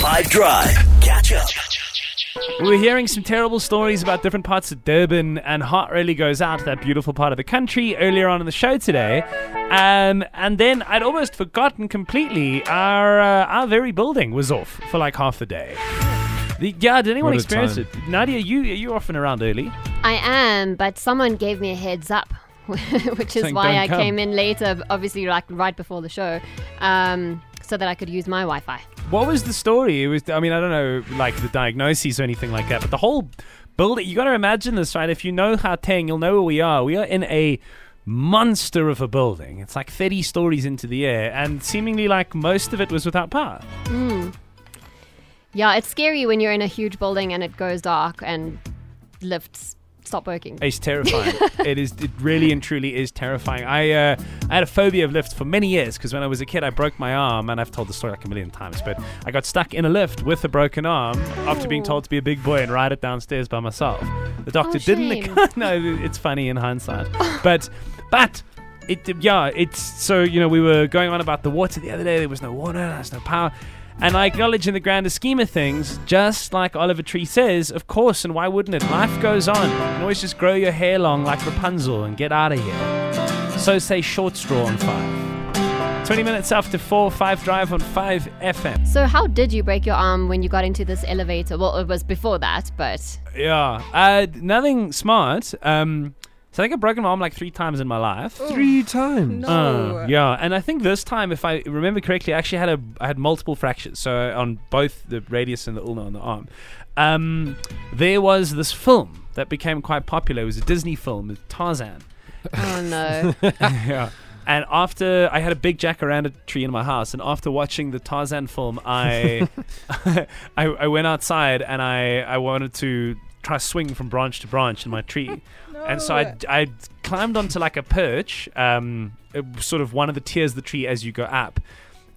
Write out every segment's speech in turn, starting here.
5 Drive. Catch up. We were hearing some terrible stories about different parts of Durban, and heart really goes out to that beautiful part of the country earlier on in the show today. Um, and then I'd almost forgotten completely our uh, our very building was off for like half the day. The, yeah, did anyone What a experience time. it? Nadia, you you often around early. I am, but someone gave me a heads up, which is Saying, why "Don't I come." came in later, obviously, like right before the show, um, so that I could use my Wi Fi. What was the story? It was. I mean, I don't know, like the diagnoses or anything like that, but the whole building. You got to imagine this, right? If you know Gauteng, you'll know where we are. We are in a monster of a building. It's like 30 stories into the air, and seemingly like most of it was without power. Hmm. Yeah, it's scary when you're in a huge building and it goes dark and lifts stop working. It's terrifying. it is. It really and truly is terrifying. I uh, I had a phobia of lifts for many years because when I was a kid, I broke my arm, and I've told the story like a million times. But I got stuck in a lift with a broken arm after being told to be a big boy and ride it downstairs by myself. The doctor Oh, didn't. no, it's funny in hindsight, but but. It, yeah, it's so you know we were going on about the water the other day. There was no water, there's no power, and I acknowledge in the grander scheme of things, just like Oliver Tree says, of course, and why wouldn't it? Life goes on. You can always just grow your hair long like Rapunzel and get out of here. So say short straw on five. 20 minutes after 4, 5 drive on 5 FM. So, how did you break your arm when you got into this elevator? Well, it was before that, but Yeah, uh, nothing smart. Um, so I think I've broken my arm like three times in my life. Three times. Uh, yeah, and I think this time, if I remember correctly, I actually had a I had multiple fractures. So on both the radius and the ulna on the arm. Um, there was this film that became quite popular. It was a Disney film, it's Tarzan. oh no. yeah. And after I had a big jacaranda tree in my house, and after watching the Tarzan film, I I, I went outside and I, I wanted to try to swing from branch to branch in my tree. And so I, I climbed onto like a perch, um, sort of one of the tiers of the tree as you go up.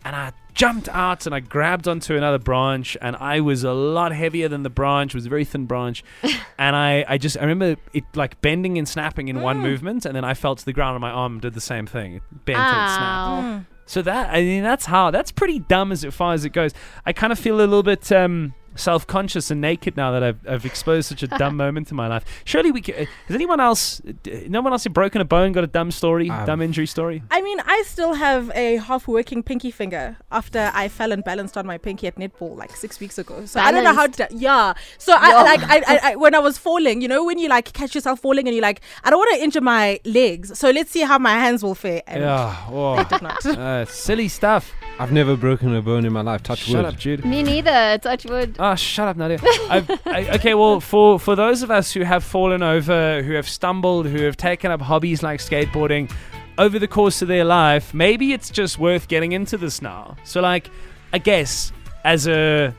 And I jumped out and I grabbed onto another branch, and I was a lot heavier than the branch. It was a very thin branch, and I, I just I remember it like bending and snapping in one movement, and then I fell to the ground, and my arm did the same thing. It bent and snapped. Ow. So that I mean that's how that's pretty dumb as far as it goes. I kind of feel a little bit um, self-conscious and naked now that I've, I've exposed such a dumb moment in my life. Surely we can, has anyone else? No one else had broken a bone, got a dumb story, Um, dumb injury story. I mean, I still have a half working pinky finger after I fell and balanced on my pinky at netball like six weeks ago. So I don't know how to. Yeah. So I Yeah. like I, I, I when I was falling, you know, when you like catch yourself falling and you're like, I don't want to injure my legs, so let's see how my hands will fare. And Yeah, oh, did not. uh, silly stuff. I've never broken a bone in my life. Touch Shut wood. up, Jude. Me neither. Touch wood. Oh, shut up, Nadia. I've, I, okay, well, for, for those of us who have fallen over, who have stumbled, who have taken up hobbies like skateboarding over the course of their life, maybe it's just worth getting into this now. So, like, I guess as a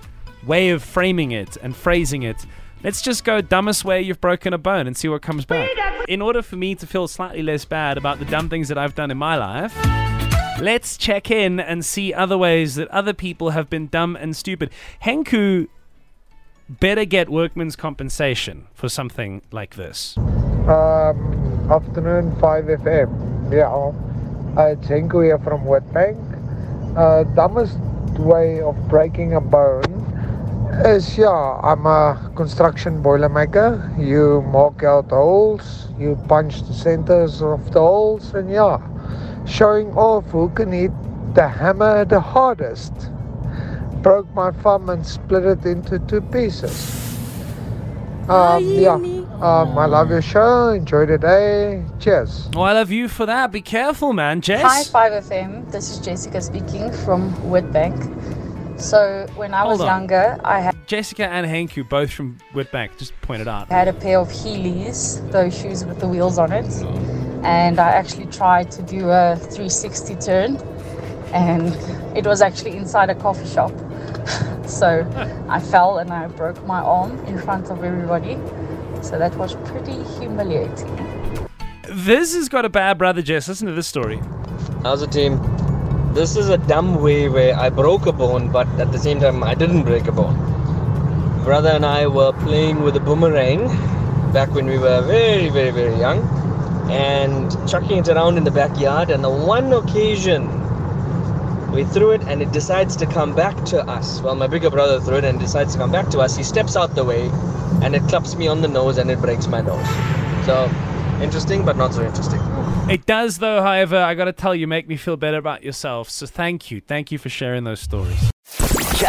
way of framing it and phrasing it, let's just go dumbest way you've broken a bone and see what comes back. In order for me to feel slightly less bad about the dumb things that I've done in my life, Let's check in and see other ways that other people have been dumb and stupid. Henku better get workman's compensation for something like this. Um, afternoon 5FM. Yeah, uh, it's Henko here from Witbank. Uh, dumbest way of breaking a bone is, yeah, I'm a construction boiler maker. You mark out holes, you punch the centers of the holes, and yeah, showing off who can hit the hammer the hardest. Broke my thumb and split it into two pieces. Um, yeah. Um, I love your show. Enjoy the day. Cheers. Oh, I love you for that. Be careful, man. Jess? Hi, 5FM. This is Jessica speaking from Witbank. So, when I was on. younger, I had, Jessica and Henku, both from Witbank, just pointed out. I had a pair of Heelys, those shoes with the wheels on it. And I actually tried to do a 360 turn, and it was actually inside a coffee shop. so, I fell and I broke my arm in front of everybody. So, that was pretty humiliating. This has got a bad brother, Jess. Listen to this story. How's the team? This is a dumb way where I broke a bone, but at the same time, I didn't break a bone. Brother and I were playing with a boomerang back when we were very, very, very young and chucking it around in the backyard. And the one occasion We threw it and it decides to come back to us. Well, my bigger brother threw it and decides to come back to us. He steps out the way and it claps me on the nose and it breaks my nose. So, interesting, but not so interesting. It does, though, however, I got to tell you, make me feel better about yourself. So thank you. Thank you for sharing those stories.